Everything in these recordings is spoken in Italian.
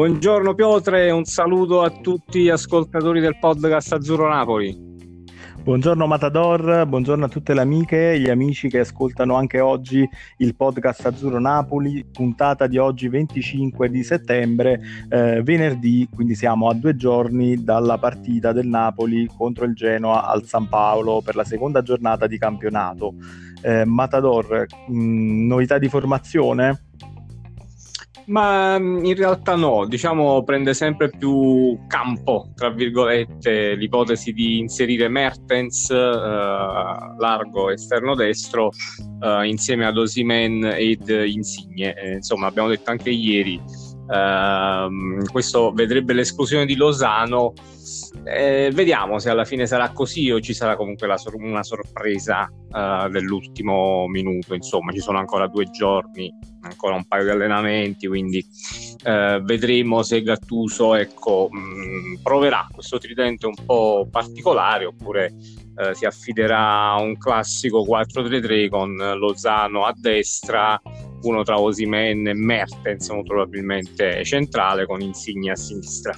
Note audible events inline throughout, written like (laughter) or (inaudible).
Buongiorno Piotre un saluto a tutti gli ascoltatori del podcast Azzurro Napoli. Buongiorno Matador, buongiorno a tutte le amiche e gli amici che ascoltano anche oggi il podcast Azzurro Napoli, puntata di oggi 25 di settembre, eh, venerdì, quindi siamo a due giorni dalla partita del Napoli contro il Genoa al San Paolo per la seconda giornata di campionato. Eh, Matador, mh, mm, novità di formazione? Ma mm, in realtà no, diciamo prende sempre più campo, tra virgolette, l'ipotesi di inserire Mertens, eh, largo esterno destro, eh, insieme ad Osimen ed Insigne. Eh, insomma, abbiamo detto anche ieri, ehm, questo vedrebbe l'esplosione di Lozano. Eh, vediamo se alla fine sarà così o ci sarà comunque sor- una sorpresa uh, dell'ultimo minuto. Insomma, ci sono ancora due giorni ancora un paio di allenamenti, quindi eh, vedremo se Gattuso ecco, mh, mm, proverà questo tridente un po' particolare oppure eh, si affiderà a un classico 4-3-3 con Lozano a destra, uno tra Osimen e Mertens, molto probabilmente centrale, con Insigne a sinistra.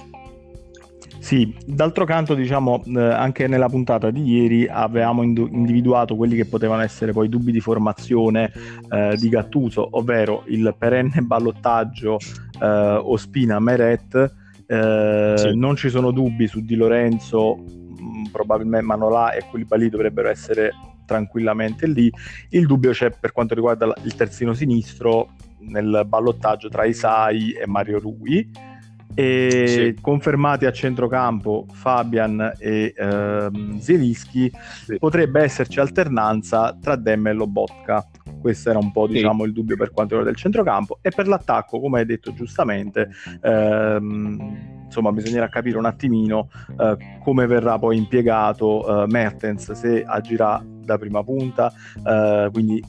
Sì, d'altro canto, diciamo, eh, anche nella puntata di ieri avevamo individuato quelli che potevano essere poi dubbi di formazione eh, di Gattuso, ovvero il perenne ballottaggio eh, Ospina-Meret. Eh, sì. Non ci sono dubbi su Di Lorenzo, mh, mm, probabilmente Manola e Koulibaly dovrebbero essere tranquillamente lì. Il dubbio c'è per quanto riguarda il terzino sinistro nel ballottaggio tra Isai e Mario Rui e sì. confermati a centrocampo Fabian e ehm, Zielinski sì. potrebbe esserci alternanza tra Demme e Lobotka questo era un po' diciamo, il dubbio per quanto riguarda il centrocampo e per l'attacco come hai detto giustamente ehm, insomma bisognerà capire un attimino eh, come verrà poi impiegato eh, Mertens se agirà da prima punta eh, quindi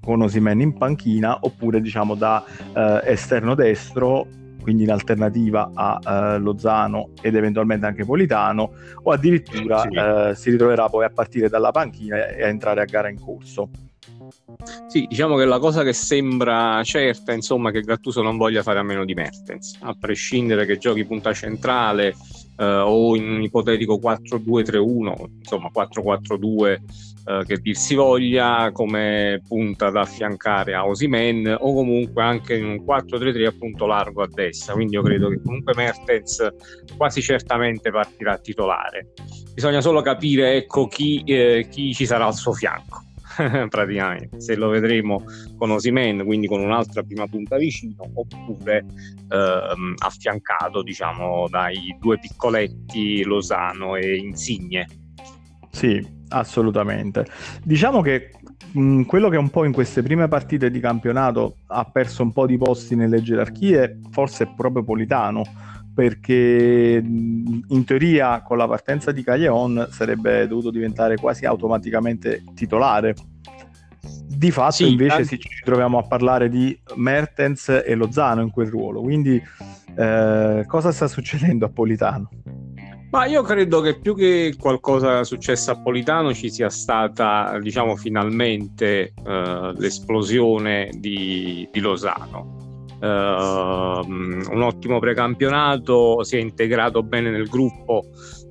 con Osimen in panchina oppure diciamo da eh, esterno destro quindi in alternativa a uh, Lozano ed eventualmente anche Politano, o addirittura sì. uh, si ritroverà poi a partire dalla panchina e a entrare a gara in corso. Sì, diciamo che la cosa che sembra certa, insomma, che Gattuso non voglia fare a meno di Mertens, a prescindere che giochi punta centrale eh, o in un ipotetico 4-2-3-1, insomma 4-4-2 eh, che dir si voglia, come punta da affiancare a Osimen o comunque anche in un 4-3-3 appunto largo a destra, quindi io credo che comunque Mertens quasi certamente partirà titolare. Bisogna solo capire ecco, chi, eh, chi ci sarà al suo fianco (laughs) praticamente. Se lo vedremo con Osimen quindi con un'altra prima punta vicino oppure ehm, affiancato diciamo dai due piccoletti Losano e Insigne. Sì assolutamente. Diciamo che mh, quello che un po' in queste prime partite di campionato ha perso un po' di posti nelle gerarchie forse è proprio Politano perché in teoria con la partenza di Caglion sarebbe dovuto diventare quasi automaticamente titolare. Di fatto sì, invece anche... ci troviamo a parlare di Mertens e Lozano in quel ruolo, quindi eh, cosa sta succedendo a Politano? Ma io credo che più che qualcosa successo a Politano ci sia stata, diciamo, finalmente eh, l'esplosione di, di Lozano un ottimo precampionato, si è integrato bene nel gruppo,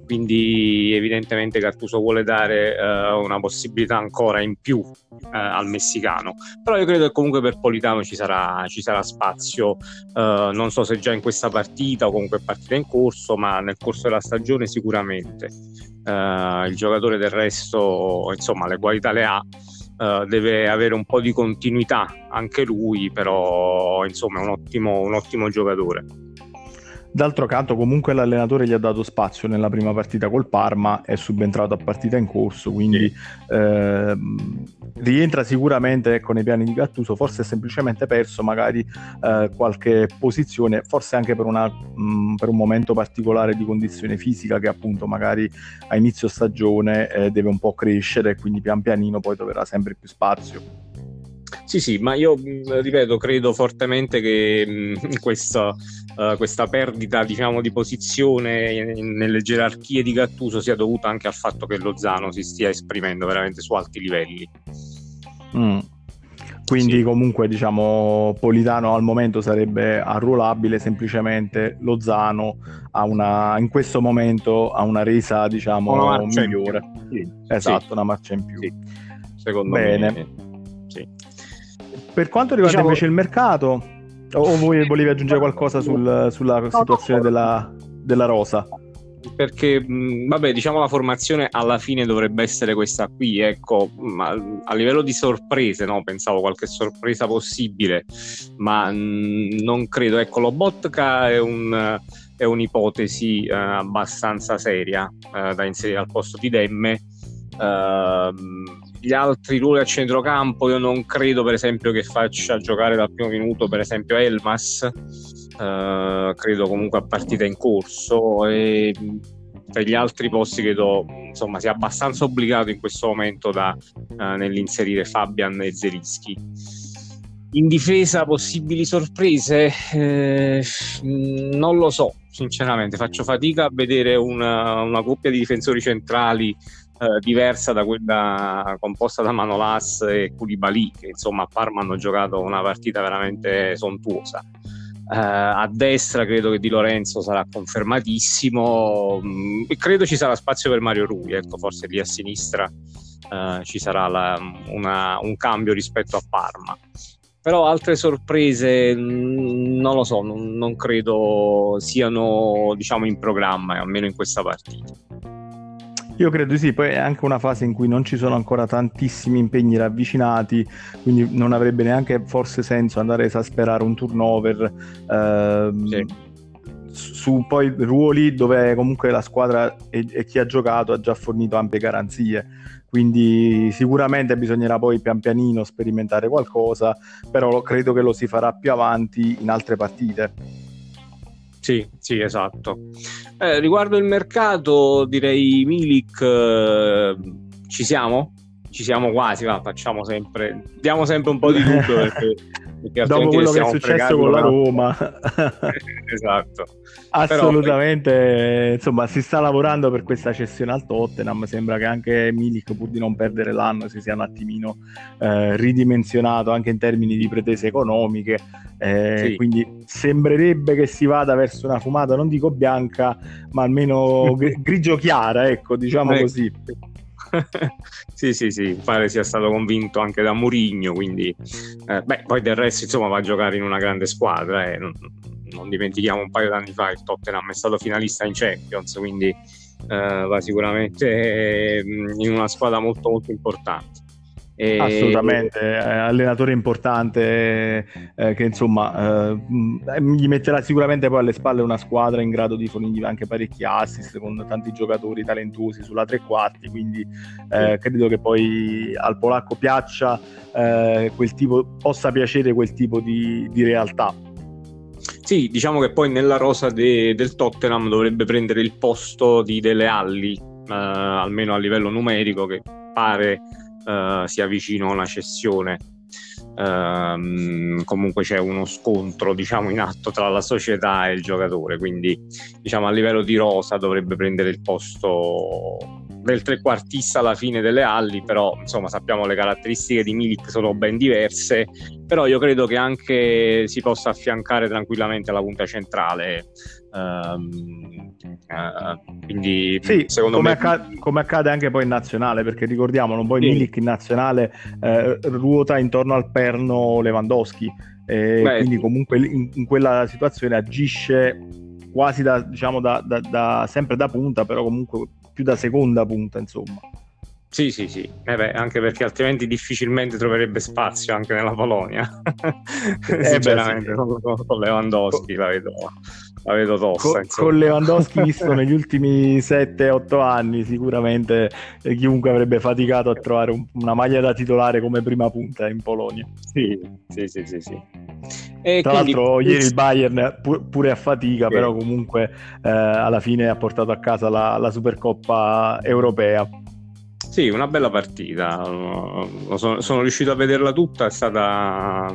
quindi evidentemente Gattuso vuole dare uh, una possibilità ancora in più uh, al messicano. Però io credo che comunque per Politano ci sarà, ci sarà spazio, eh, non so se già in questa partita o comunque partita in corso, ma nel corso della stagione sicuramente. il giocatore del resto, insomma, le qualità le ha Uh, deve avere un po' di continuità anche lui, però insomma è un ottimo, un ottimo giocatore. D'altro canto, comunque l'allenatore gli ha dato spazio nella prima partita col Parma, è subentrato a partita in corso, quindi eh, rientra sicuramente ecco, nei piani di Gattuso. Forse è semplicemente perso magari eh, qualche posizione, forse anche per, una, mh, mm, per, un momento particolare di condizione fisica che appunto magari a inizio stagione eh, deve un po' crescere e quindi pian pianino poi troverà sempre più spazio. Sì, sì, ma io mm, ripeto, credo fortemente che mh, mm, (laughs) questa, uh, questa, perdita diciamo, di posizione nelle gerarchie di Gattuso sia dovuta anche al fatto che Lozano si stia esprimendo veramente su alti livelli. Mm. quindi sì. comunque diciamo Politano al momento sarebbe arruolabile semplicemente Lozano ha una, in questo momento ha una resa diciamo una migliore sì. esatto sì. una marcia in più secondo Bene. me sì. per quanto riguarda diciamo... invece il mercato o voi volevi aggiungere qualcosa sul, sulla situazione della, della rosa? Perché vabbè diciamo la formazione alla fine dovrebbe essere questa qui ecco ma a livello di sorprese no pensavo qualche sorpresa possibile ma mh, non credo. Ecco Lobotka è, un, è un'ipotesi uh, abbastanza seria uh, da inserire al posto di Demme uh, gli altri ruoli a centrocampo io non credo per esempio che faccia giocare dal primo minuto per esempio Elmas. Uh, credo comunque a partita in corso e per gli altri posti credo insomma sia abbastanza obbligato in questo momento da, uh, nell'inserire Fabian e Zelischi in difesa possibili sorprese? Eh, non lo so sinceramente. Faccio fatica a vedere una, una coppia di difensori centrali eh, diversa da quella composta da Manolas e Koulibaly che insomma a Parma hanno giocato una partita veramente sontuosa Uh, a destra credo che Di Lorenzo sarà confermatissimo. Mm, credo ci sarà spazio per Mario Rui, ecco, forse lì a sinistra uh, ci sarà la, una, un cambio rispetto a Parma. Però altre sorprese mm, non lo so, non, non credo siano diciamo in programma, almeno in questa partita. Io credo di sì, poi è anche una fase in cui non ci sono ancora tantissimi impegni ravvicinati, quindi non avrebbe neanche forse senso andare a esasperare un turnover. Ehm, sì. Su poi ruoli dove comunque la squadra e, e chi ha giocato ha già fornito ampie garanzie quindi sicuramente bisognerà poi pian pianino sperimentare qualcosa, però credo che lo si farà più avanti in altre partite. Sì, sì, esatto. Eh, riguardo il mercato, direi Milik, eh, ci siamo? Ci siamo quasi, va, facciamo sempre, diamo sempre un po' di dubbio (laughs) perché dopo quello che è successo con la Roma. (laughs) Esatto. Assolutamente Però... insomma si sta lavorando per questa cessione al Tottenham. Sembra che anche Milik pur di non perdere l'anno si sia un attimino eh, ridimensionato anche in termini di pretese economiche. Eh, sì. quindi sembrerebbe che si vada verso una fumata non dico bianca ma almeno grigio chiara ecco diciamo ecco. così (laughs) sì, sì, sì, pare sia stato convinto anche da Murigno, quindi eh, beh, poi del resto insomma va a giocare in una grande squadra, eh. non, non, dimentichiamo un paio d'anni fa il Tottenham è stato finalista in Champions, quindi eh, va sicuramente mm, in una squadra molto molto importante. E... Assolutamente, eh, allenatore importante eh, che insomma eh, gli metterà sicuramente poi alle spalle una squadra in grado di fornirgli anche parecchi assist con tanti giocatori talentuosi sulla tre quarti, quindi eh, credo che poi al polacco piaccia eh, quel tipo, possa piacere quel tipo di, di, realtà. Sì, diciamo che poi nella rosa de, del Tottenham dovrebbe prendere il posto di Dele Alli, eh, almeno a livello numerico, che pare uh, sia vicino a una cessione. Um, comunque c'è uno scontro diciamo in atto tra la società e il giocatore quindi diciamo a livello di rosa dovrebbe prendere il posto del trequartista alla fine delle Alli, però insomma sappiamo le caratteristiche di Milik sono ben diverse, però io credo che anche si possa affiancare tranquillamente alla punta centrale. Um, uh, quindi sì, secondo come me accade, come accade anche poi in nazionale, perché ricordiamolo, poi sì. Milik in nazionale eh, ruota intorno al perno Lewandowski. E Beh, quindi comunque in, in quella situazione agisce quasi da, diciamo, da, da, da, sempre da punta, però comunque più da seconda punta, insomma. Sì, sì, sì, eh beh, anche perché altrimenti difficilmente troverebbe spazio anche nella Polonia. Eh (laughs) Sinceramente, beh, sì. con Lewandowski la vedo, la vedo tosta. Co- con Lewandowski visto (laughs) negli ultimi 7-8 anni, sicuramente eh, chiunque avrebbe faticato a trovare un, una maglia da titolare come prima punta in Polonia. Sì, sì, sì, sì. sì. E Tra quindi... l'altro ieri il Bayern pur, pure a fatica, sì. però comunque eh, alla fine ha portato a casa la, la Supercoppa europea. Sì, una bella partita. Sono, sono, riuscito a vederla tutta, è stata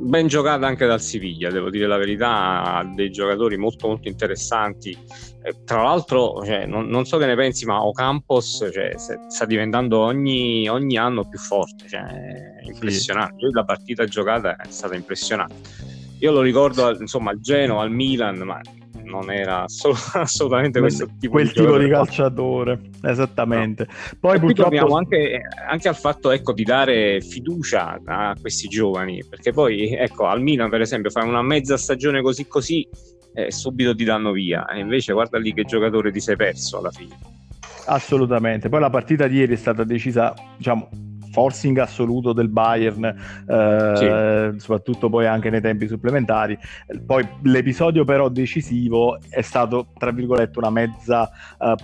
ben giocata anche dal Siviglia, devo dire la verità, ha dei giocatori molto molto interessanti tra l'altro, cioè, non, non, so che ne pensi, ma Ocampos cioè, sta diventando ogni, ogni, anno più forte. Cioè, impressionante. Sì. La partita giocata è stata impressionante. Io lo ricordo insomma al Genoa, al Milan, ma non era (laughs) assolutamente questo tipo quel di tipo di calciatore esattamente. No. poi purtroppo anche, anche, al fatto ecco, di dare fiducia a questi giovani perché poi ecco al Milan per esempio fai una mezza stagione così così e subito ti danno via e invece guarda lì che giocatore ti sei perso alla fine. Assolutamente. Poi la partita di ieri è stata decisa diciamo forcing assoluto del Bayern, eh, sì. soprattutto poi anche nei tempi supplementari. Poi l'episodio però decisivo è stato, tra virgolette, una mezza, uh,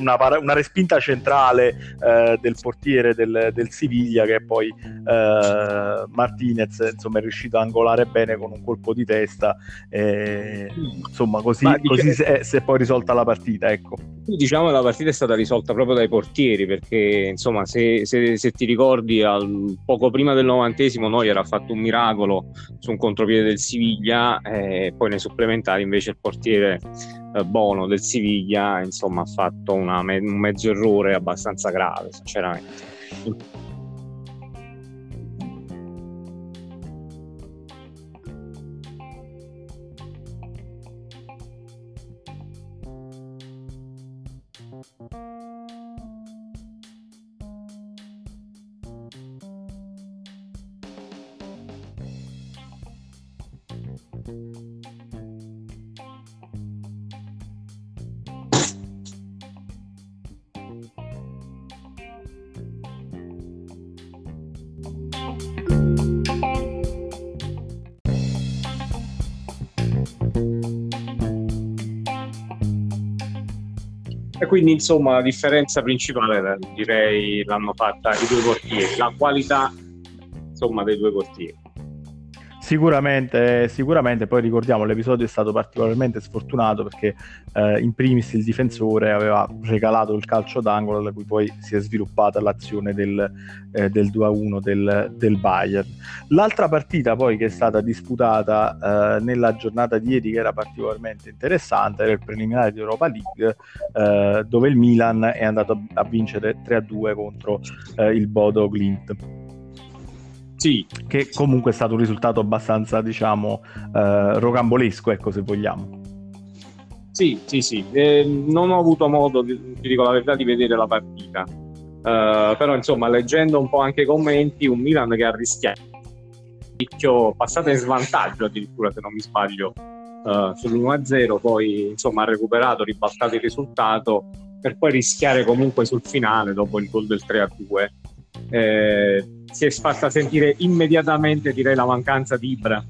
una, una, una, respinta centrale uh, del portiere del, del, Siviglia che poi uh, Martinez insomma, è riuscito a angolare bene con un colpo di testa. Insomma, così, così si, è, si, è, poi risolta la partita. Ecco. Diciamo che la partita è stata risolta proprio dai portieri perché insomma se, se se, ti ricordi, al, poco prima del novantesimo noi era fatto un miracolo su un contropiede del Siviglia e poi nei supplementari invece il portiere eh, Bono del Siviglia insomma, ha fatto una, un mezzo errore abbastanza grave, sinceramente. Quindi insomma la differenza principale direi l'hanno fatta i due portieri, la qualità insomma dei due portieri. Sicuramente, sicuramente, poi ricordiamo l'episodio è stato particolarmente sfortunato perché eh, in primis il difensore aveva regalato il calcio d'angolo da cui poi si è sviluppata l'azione del, eh, del 2-1 del, del, Bayern. L'altra partita poi che è stata disputata eh, nella giornata di ieri che era particolarmente interessante era il preliminare di Europa League eh, dove il Milan è andato a vincere 3-2 contro eh, il Bodo Glint. Sì. Che comunque è stato un risultato abbastanza, diciamo, eh, rocambolesco, ecco, se vogliamo. Sì, sì, sì. Eh, non ho avuto modo, ti dico la verità, di vedere la partita. Uh, però, insomma, leggendo un po' anche i commenti, un Milan che ha rischiato passato in svantaggio addirittura, se non mi sbaglio, uh, sull'1-0, poi insomma ha recuperato, ribaltato il risultato per poi rischiare comunque sul finale dopo il gol del 3-2 eh, si è fatta sentire immediatamente direi la mancanza di Ibra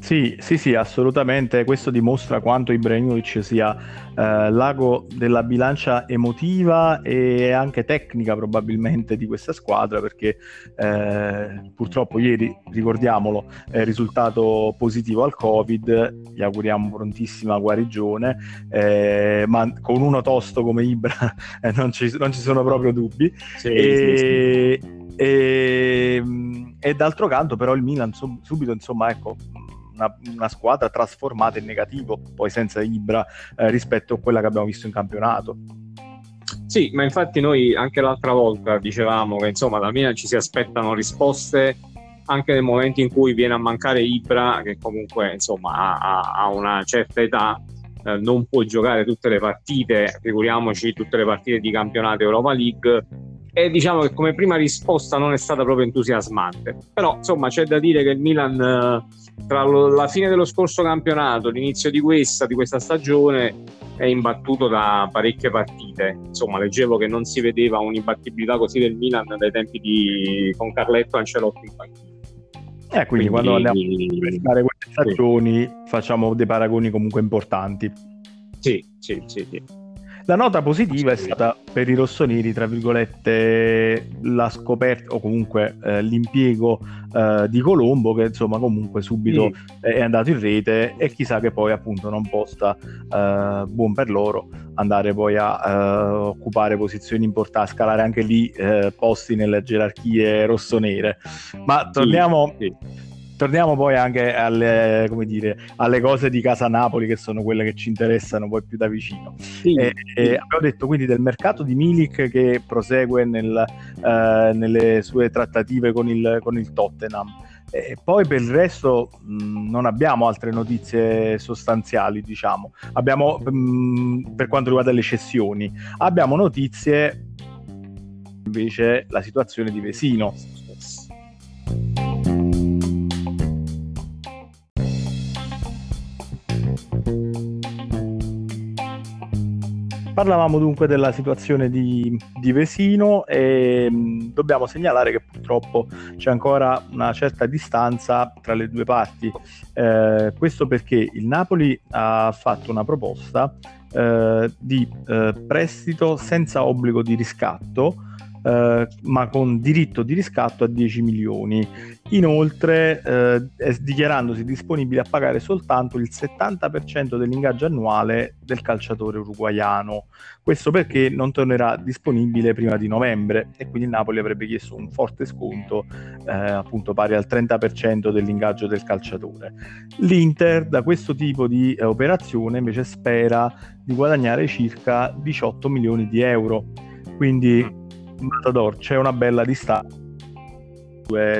sì, sì, sì, assolutamente. Questo dimostra quanto Ibrahimovic sia eh, l'ago della bilancia emotiva e anche tecnica probabilmente di questa squadra perché eh, purtroppo ieri, ricordiamolo, è risultato positivo al Covid, gli auguriamo prontissima guarigione, eh, ma con uno tosto come Ibra (laughs) eh, non ci, non, ci, sono proprio dubbi. Sì, e, sì, sì. E, e, d'altro canto però il Milan subito insomma ecco una, una, squadra trasformata in negativo, poi senza Ibra, eh, rispetto a quella che abbiamo visto in campionato. Sì, ma infatti noi anche l'altra volta dicevamo che insomma da Milan ci si aspettano risposte anche nel momento in cui viene a mancare Ibra, che comunque insomma ha, ha una certa età, eh, non può giocare tutte le partite, figuriamoci tutte le partite di campionato Europa League e diciamo che come prima risposta non è stata proprio entusiasmante. Però insomma c'è da dire che il Milan eh, tra la fine dello scorso campionato, l'inizio di questa, di questa stagione è imbattuto da parecchie partite. Insomma, leggevo che non si vedeva un'imbattibilità così del Milan dai tempi di con Carletto Ancelotti in panchina. Eh, quindi, quindi, quando andiamo a fare queste stagioni sì. facciamo dei paragoni comunque importanti. Sì, sì, sì, sì. La nota positiva è stata per i rossoneri, tra virgolette, la scoperta o comunque eh, l'impiego eh, di Colombo che insomma comunque subito sì. è andato in rete e chissà che poi appunto non possa, eh, buon per loro, andare poi a eh, occupare posizioni importanti, scalare anche lì eh, posti nelle gerarchie rossonere. Ma torniamo... Sì torniamo poi anche alle, dire, alle, cose di Casa Napoli, che sono quelle che ci interessano poi più da vicino. Sì. E, e abbiamo detto quindi del mercato di Milik che prosegue nel, eh, nelle sue trattative con il, con il Tottenham. E poi per il resto mh, non abbiamo altre notizie sostanziali, diciamo. Abbiamo, mh, per quanto riguarda le cessioni, abbiamo notizie invece la situazione di Vesino. Parlavamo dunque della situazione di, di Vesino e mh, mm, dobbiamo segnalare che purtroppo c'è ancora una certa distanza tra le due parti. Eh, questo perché il Napoli ha fatto una proposta eh, di eh, prestito senza obbligo di riscatto eh, ma con diritto di riscatto a 10 milioni. Inoltre, eh, dichiarandosi disponibile a pagare soltanto il 70% dell'ingaggio annuale del calciatore uruguaiano. Questo perché non tornerà disponibile prima di novembre e quindi il Napoli avrebbe chiesto un forte sconto, eh, appunto pari al 30% dell'ingaggio del calciatore. L'Inter da questo tipo di eh, operazione invece spera di guadagnare circa 18 milioni di euro. Quindi. Matador c'è una bella distanza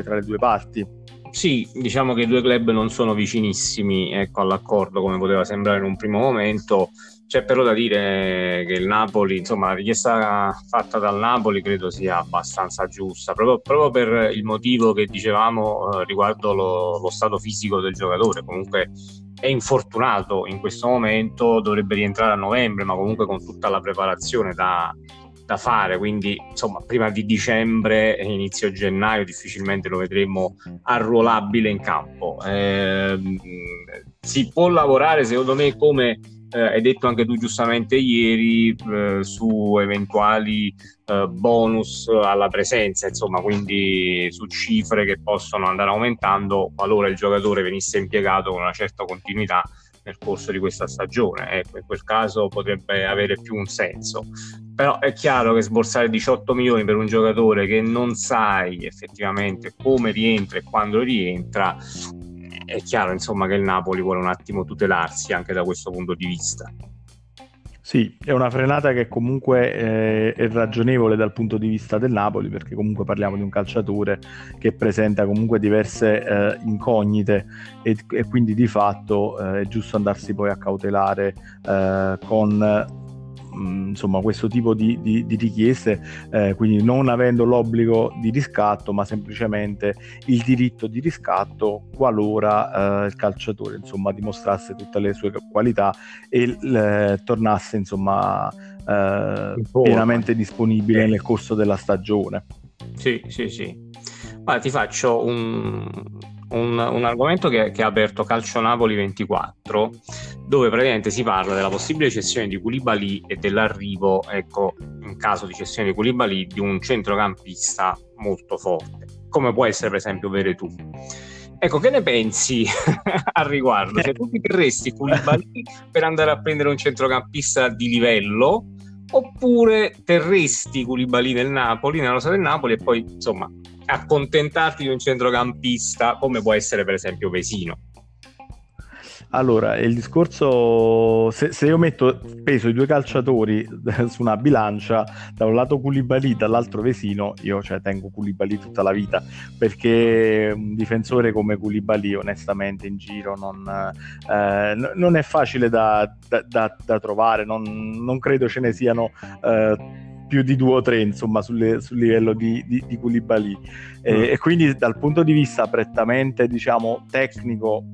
tra le due parti. Sì, diciamo che i due club non sono vicinissimi ecco, all'accordo come poteva sembrare in un primo momento. C'è però da dire che il Napoli, insomma, la richiesta fatta dal Napoli credo sia abbastanza giusta, proprio, proprio per il motivo che dicevamo eh, riguardo lo, lo stato fisico del giocatore. Comunque è infortunato in questo momento, dovrebbe rientrare a novembre, ma comunque con tutta la preparazione da, da fare, quindi insomma prima di dicembre e inizio gennaio difficilmente lo vedremo arruolabile in campo. Eh, si può lavorare secondo me come eh, hai detto anche tu giustamente ieri eh, su eventuali eh, bonus alla presenza, insomma, quindi su cifre che possono andare aumentando qualora il giocatore venisse impiegato con una certa continuità nel corso di questa stagione. Ecco, in quel caso potrebbe avere più un senso. Però è chiaro che sborsare 18 milioni per un giocatore che non sai effettivamente come rientra e quando rientra, è chiaro insomma che il Napoli vuole un attimo tutelarsi anche da questo punto di vista. Sì, è una frenata che comunque eh, è ragionevole dal punto di vista del Napoli, perché comunque parliamo di un calciatore che presenta comunque diverse eh, incognite e, e, quindi di fatto eh, è giusto andarsi poi a cautelare eh, con Mm, insomma, questo tipo di, di, di richieste, eh, quindi non avendo l'obbligo di riscatto, ma semplicemente il diritto di riscatto qualora eh, il calciatore insomma, dimostrasse tutte le sue qualità e eh, tornasse insomma, eh, pienamente disponibile nel corso della stagione. Sì, sì, sì. Allora, ti faccio un, un, un argomento che, che, ha aperto Calcio Napoli 24, dove praticamente si parla della possibile cessione di Koulibaly e dell'arrivo, ecco, in caso di cessione di Koulibaly, di un centrocampista molto forte, come può essere per esempio Veretù. Ecco, che ne pensi (laughs) al riguardo? Cioè, tu ti terresti Koulibaly per andare a prendere un centrocampista di livello oppure terresti Koulibaly nel Napoli, nella rosa del Napoli e poi, insomma, accontentarti di un centrocampista come può essere per esempio Vesino. Allora, il discorso, se, se, io metto peso i due calciatori (laughs) su una bilancia, da un lato Koulibaly, dall'altro Vesino, io cioè, tengo Koulibaly tutta la vita, perché un difensore come Koulibaly onestamente in giro non, eh, non è facile da, da, da, da trovare, non, non, credo ce ne siano... Eh, più di due o tre insomma sulle, sul livello di, di, di Koulibaly e, mm. e, quindi dal punto di vista prettamente diciamo tecnico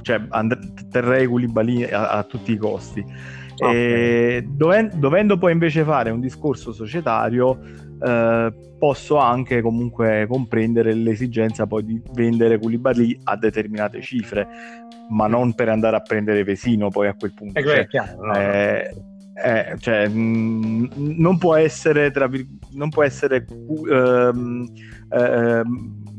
cioè and- terrei Koulibaly a, a tutti i costi okay. e, doven- dovendo poi invece fare un discorso societario eh, posso anche comunque comprendere l'esigenza poi di vendere Koulibaly a determinate cifre ma non per andare a prendere Vesino poi a quel punto. Eh, cioè, chiaro, no, eh, eh, cioè, mh, non può essere, tra, non può essere uh,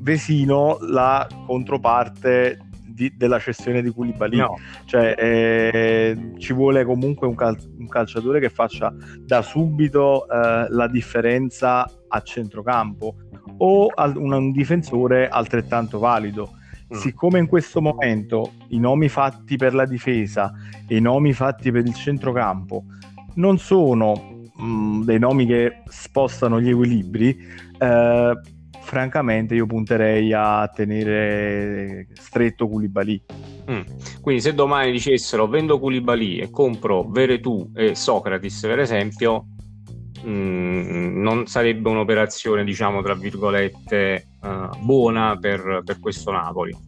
Vesino la controparte di, della cessione di Koulibaly. No. Cioè, eh, ci vuole comunque un, cal- un, calciatore che faccia da subito eh, la differenza a centrocampo o al- un, un difensore altrettanto valido Mm. Siccome in questo momento i nomi fatti per la difesa e i nomi fatti per il centrocampo non sono mh, mm, dei nomi che spostano gli equilibri, eh, francamente io punterei a tenere stretto Koulibaly. Mm. Quindi se domani dicessero vendo Koulibaly e compro Veretù e Socrates per esempio, mm, non sarebbe un'operazione diciamo tra virgolette uh, buona per, per questo Napoli.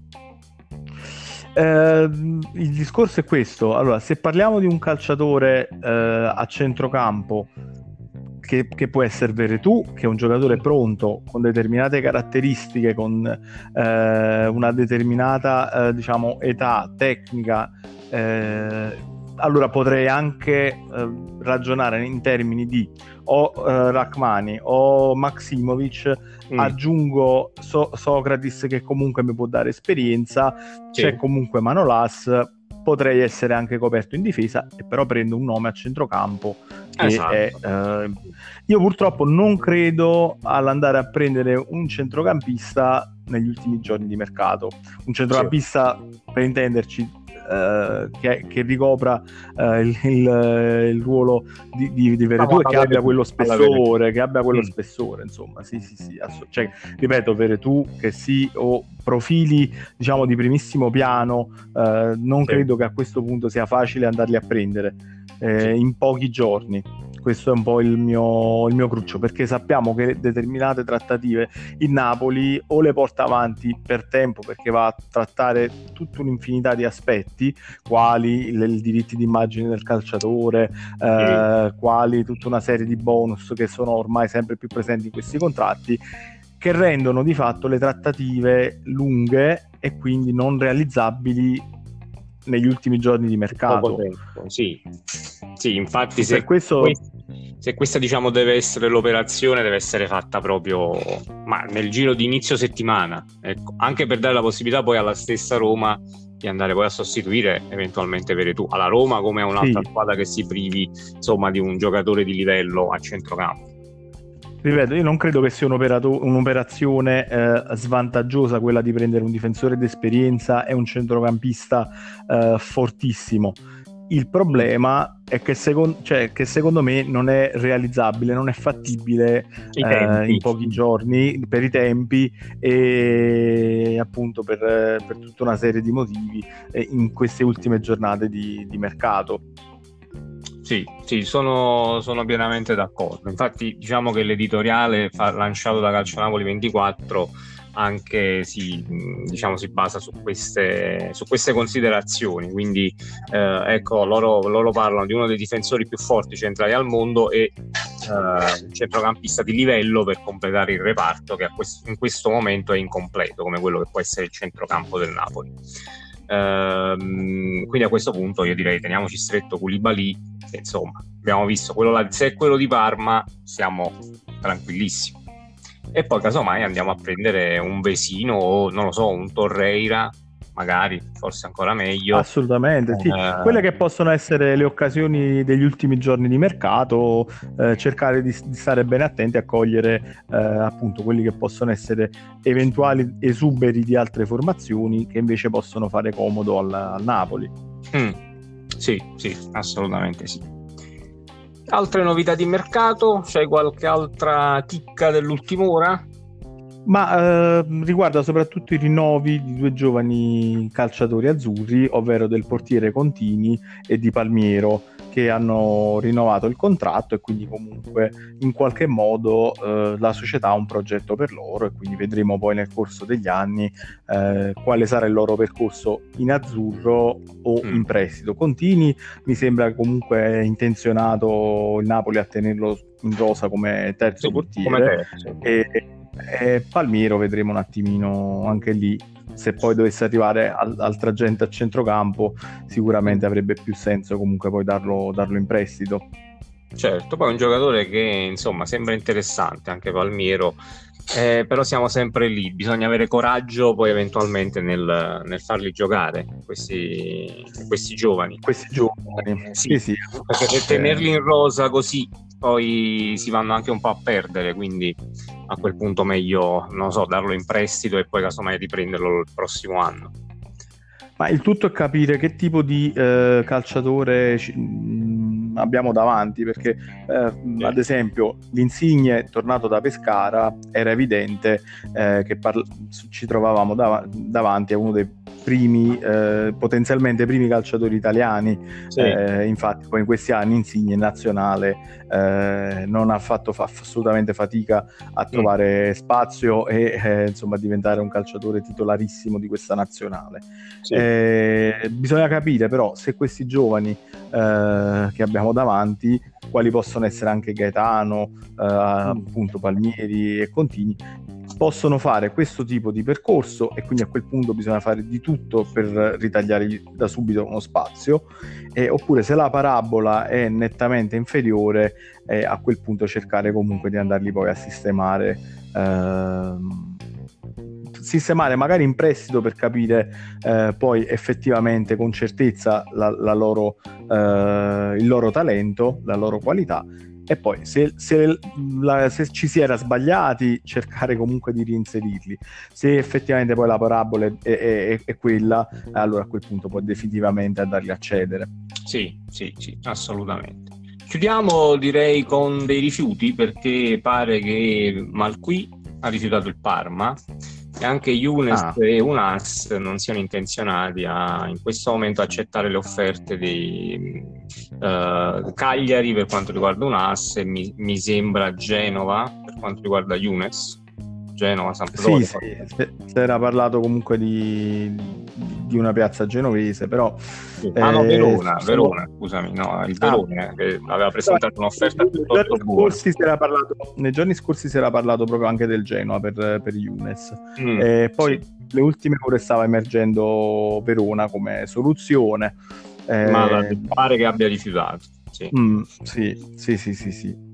Eh, il discorso è questo. Allora, se parliamo di un calciatore eh, a centrocampo che, che, può essere Veretù, che è un giocatore pronto con determinate caratteristiche, con eh, una determinata eh, diciamo, età tecnica, eh, allora potrei anche eh, ragionare in termini di o eh, Rachmani o Maximovic, mm. aggiungo so- Socrates che comunque mi può dare esperienza, sì. c'è comunque Manolas potrei essere anche coperto in difesa e però prendo un nome a centrocampo esatto. è, eh, io purtroppo non credo all'andare a prendere un centrocampista negli ultimi giorni di mercato un centrocampista sì. per intenderci Uh, che, che, ricopra uh, il, il, il, ruolo di, di, di Veretù e che abbia quello spessore, che abbia quello mm. spessore, insomma, sì, sì, sì, ass- cioè, ripeto, Veretù che sì, o profili, diciamo, di primissimo piano, uh, non sì. credo che a questo punto sia facile andarli a prendere eh, in pochi giorni questo è un po' il mio, il mio, cruccio perché sappiamo che determinate trattative il Napoli o le porta avanti per tempo perché va a trattare tutta un'infinità di aspetti quali i diritti d'immagine del calciatore eh, quali tutta una serie di bonus che sono ormai sempre più presenti in questi contratti che rendono di fatto le trattative lunghe e quindi non realizzabili negli ultimi giorni di mercato. Sì. sì, infatti se, questo... se questa diciamo deve essere l'operazione deve essere fatta proprio ma nel giro di inizio settimana, ecco. anche per dare la possibilità poi alla stessa Roma di andare poi a sostituire eventualmente Veretù alla Roma come a un'altra sì. squadra che si privi insomma di un giocatore di livello a centrocampo ripeto, io non credo che sia un'operazione eh, svantaggiosa quella di prendere un difensore d'esperienza e un centrocampista eh, fortissimo. Il problema è che, second- cioè, che, secondo me non è realizzabile, non è fattibile eh, in pochi giorni per i tempi e appunto per, per tutta una serie di motivi eh, in queste ultime giornate di, di mercato. Sì, sì sono, sono, pienamente d'accordo. Infatti, diciamo che l'editoriale fa, lanciato da Calcio Napoli 24 anche si, diciamo, si basa su queste, su queste considerazioni. Quindi, eh, ecco, loro, loro, parlano di uno dei difensori più forti centrali al mondo e eh, un centrocampista di livello per completare il reparto che questo, in questo momento è incompleto, come quello che può essere il centrocampo del Napoli. Ehm, quindi a questo punto io direi teniamoci stretto Koulibaly che insomma abbiamo visto quello là, se è quello di Parma siamo tranquillissimi e poi casomai andiamo a prendere un Vesino o non lo so un Torreira magari, forse ancora meglio. Assolutamente, sì. Eh... Quelle che possono essere le occasioni degli ultimi giorni di mercato, eh, cercare di, di, stare bene attenti a cogliere eh, appunto quelli che possono essere eventuali esuberi di altre formazioni che invece possono fare comodo al, al Napoli. Mm. Sì, sì, assolutamente sì. Altre novità di mercato? C'hai qualche altra chicca dell'ultima ora? ma eh, riguarda soprattutto i rinnovi di due giovani calciatori azzurri, ovvero del portiere Contini e di Palmiero, che hanno rinnovato il contratto e quindi comunque in qualche modo eh, la società ha un progetto per loro e quindi vedremo poi nel corso degli anni eh, quale sarà il loro percorso in azzurro o mm. in prestito. Contini mi sembra comunque intenzionato il Napoli a tenerlo in rosa come terzo sì, portiere come terzo. E, e Palmiro vedremo un attimino anche lì se poi dovesse arrivare al, altra gente a centrocampo sicuramente avrebbe più senso comunque poi darlo, darlo in prestito. Certo poi è un giocatore che insomma sembra interessante anche Palmiero eh, però siamo sempre lì, bisogna avere coraggio poi eventualmente nel, nel farli giocare questi, questi giovani. Questi giovani, eh, sì, sì, perché per tenerli in rosa così poi si vanno anche un po' a perdere, quindi a quel punto meglio, non so, darlo in prestito e poi casomai riprenderlo il prossimo anno. Ma il tutto è capire che tipo di eh, calciatore ci, mh, mm, abbiamo davanti, perché eh, sì. ad esempio l'Insigne tornato da Pescara era evidente eh, che parla- ci trovavamo dav- davanti a uno dei primi, eh, potenzialmente primi calciatori italiani. Sì. Eh, infatti, poi in questi anni Insigne in nazionale eh, non ha fatto fa- assolutamente fatica a mm. trovare mm. spazio e eh, insomma diventare un calciatore titolarissimo di questa nazionale. Sì. Eh, bisogna capire però se questi giovani eh, che abbiamo davanti, quali possono essere anche Gaetano, mm. appunto Palmieri e Contini, possono fare questo tipo di percorso e quindi a quel punto bisogna fare di tutto per ritagliare da subito uno spazio eh, oppure se la parabola è nettamente inferiore eh, a quel punto cercare comunque di andarli poi a sistemare eh, sistemare magari in prestito per capire eh, poi effettivamente con certezza la, la loro, eh, il loro talento, la loro qualità e poi se, se, la, se, ci si era sbagliati cercare comunque di reinserirli. Se effettivamente poi la parabola è, è, è, quella allora a quel punto può definitivamente andarli a cedere. Sì sì sì assolutamente. Chiudiamo direi con dei rifiuti perché pare che Malqui ha rifiutato il Parma e anche Younes ah. e Unas non siano intenzionati a in questo momento accettare le offerte di uh, Cagliari per quanto riguarda Unas e mi, mi sembra Genova per quanto riguarda Younes Genova, Sampdoria. Sì, sì, si era parlato comunque di, di, una piazza genovese, però... Sì. Ah no, Verona, eh, Verona, scusami, no, il Verona ah. che aveva presentato un'offerta piuttosto buona. nei giorni scorsi si era parlato proprio anche del Genova per, per Younes. Mm, e poi sì. le ultime ore stava emergendo Verona come soluzione. Ma eh, pare che abbia rifiutato. Sì. Mm, sì, sì, sì, sì, sì.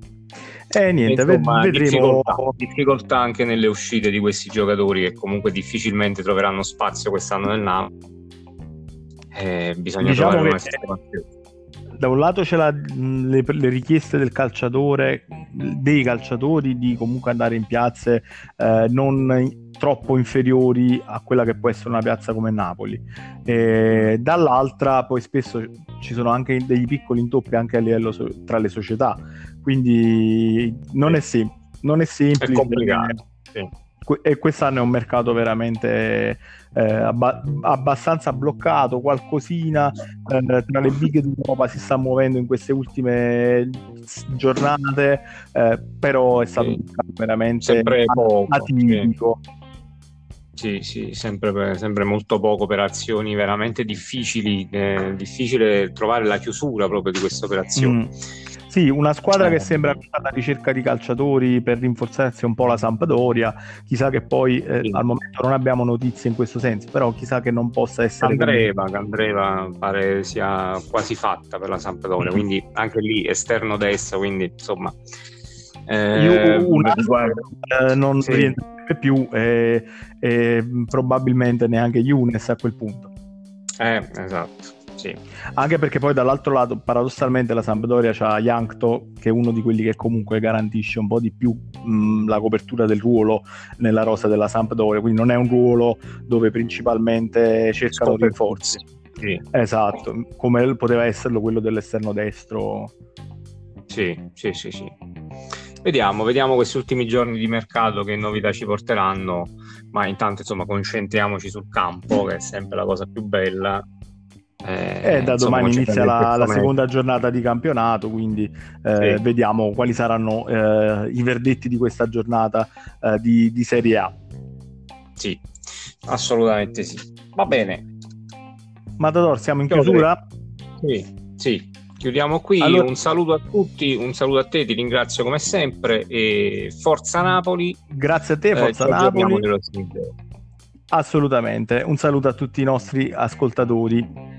E eh, niente, Insomma, vedremo. Difficoltà, difficoltà, anche nelle uscite di questi giocatori che comunque difficilmente troveranno spazio quest'anno nel Napoli. Eh, bisogna diciamo trovare una sistemazione. Da un lato c'è la, le, le, richieste del calciatore, dei calciatori di comunque andare in piazze eh, non troppo inferiori a quella che può essere una piazza come Napoli. E dall'altra poi spesso ci sono anche degli piccoli intoppi anche a livello so- tra le società, quindi non, sì. è, sem- non è semplice. È complicato. Sì. E quest'anno è un mercato veramente eh, abba- abbastanza bloccato, qualcosina eh, tra le big d'Europa si sta muovendo in queste ultime giornate, eh, però è stato sì. veramente sempre atipico. Sì, sì, sempre, sempre, molto poco per azioni veramente difficili, eh, difficile trovare la chiusura proprio di queste operazioni. Mm. Sì, una squadra che sembra alla ricerca di calciatori per rinforzarsi un po' la Sampdoria, chissà che poi eh, sì. al momento non abbiamo notizie in questo senso, però chissà che non possa essere... Candreva. Candreva pare sia quasi fatta per la Sampdoria, mm-hmm. quindi anche lì esterno destra, quindi insomma... Eh, Io una eh, non sì. rientra più e, e probabilmente neanche Younes a quel punto. Eh, esatto. Sì. Anche perché poi dall'altro lato, paradossalmente, la Sampdoria ha Yankto, che è uno di quelli che comunque garantisce un po' di più mh, la copertura del ruolo nella rosa della Sampdoria, quindi non è un ruolo dove principalmente cercano Scopre rinforzi. Sì. Esatto, come poteva esserlo quello dell'esterno destro. Sì, sì, sì, sì. Vediamo, vediamo questi ultimi giorni di mercato che novità ci porteranno, ma intanto insomma concentriamoci sul campo, che è sempre la cosa più bella. Eh, eh, da insomma, domani inizia la, la, seconda giornata di campionato, quindi eh, sì. vediamo quali saranno eh, i verdetti di questa giornata eh, di, di Serie A. Sì, assolutamente sì. Va bene. Matador, siamo in chiusura? Sì, sì. Chiudiamo qui, allora... un saluto a tutti, un saluto a te, ti ringrazio come sempre e Forza Napoli. Grazie a te, eh, Forza Napoli. Assolutamente, un saluto a tutti i nostri ascoltatori.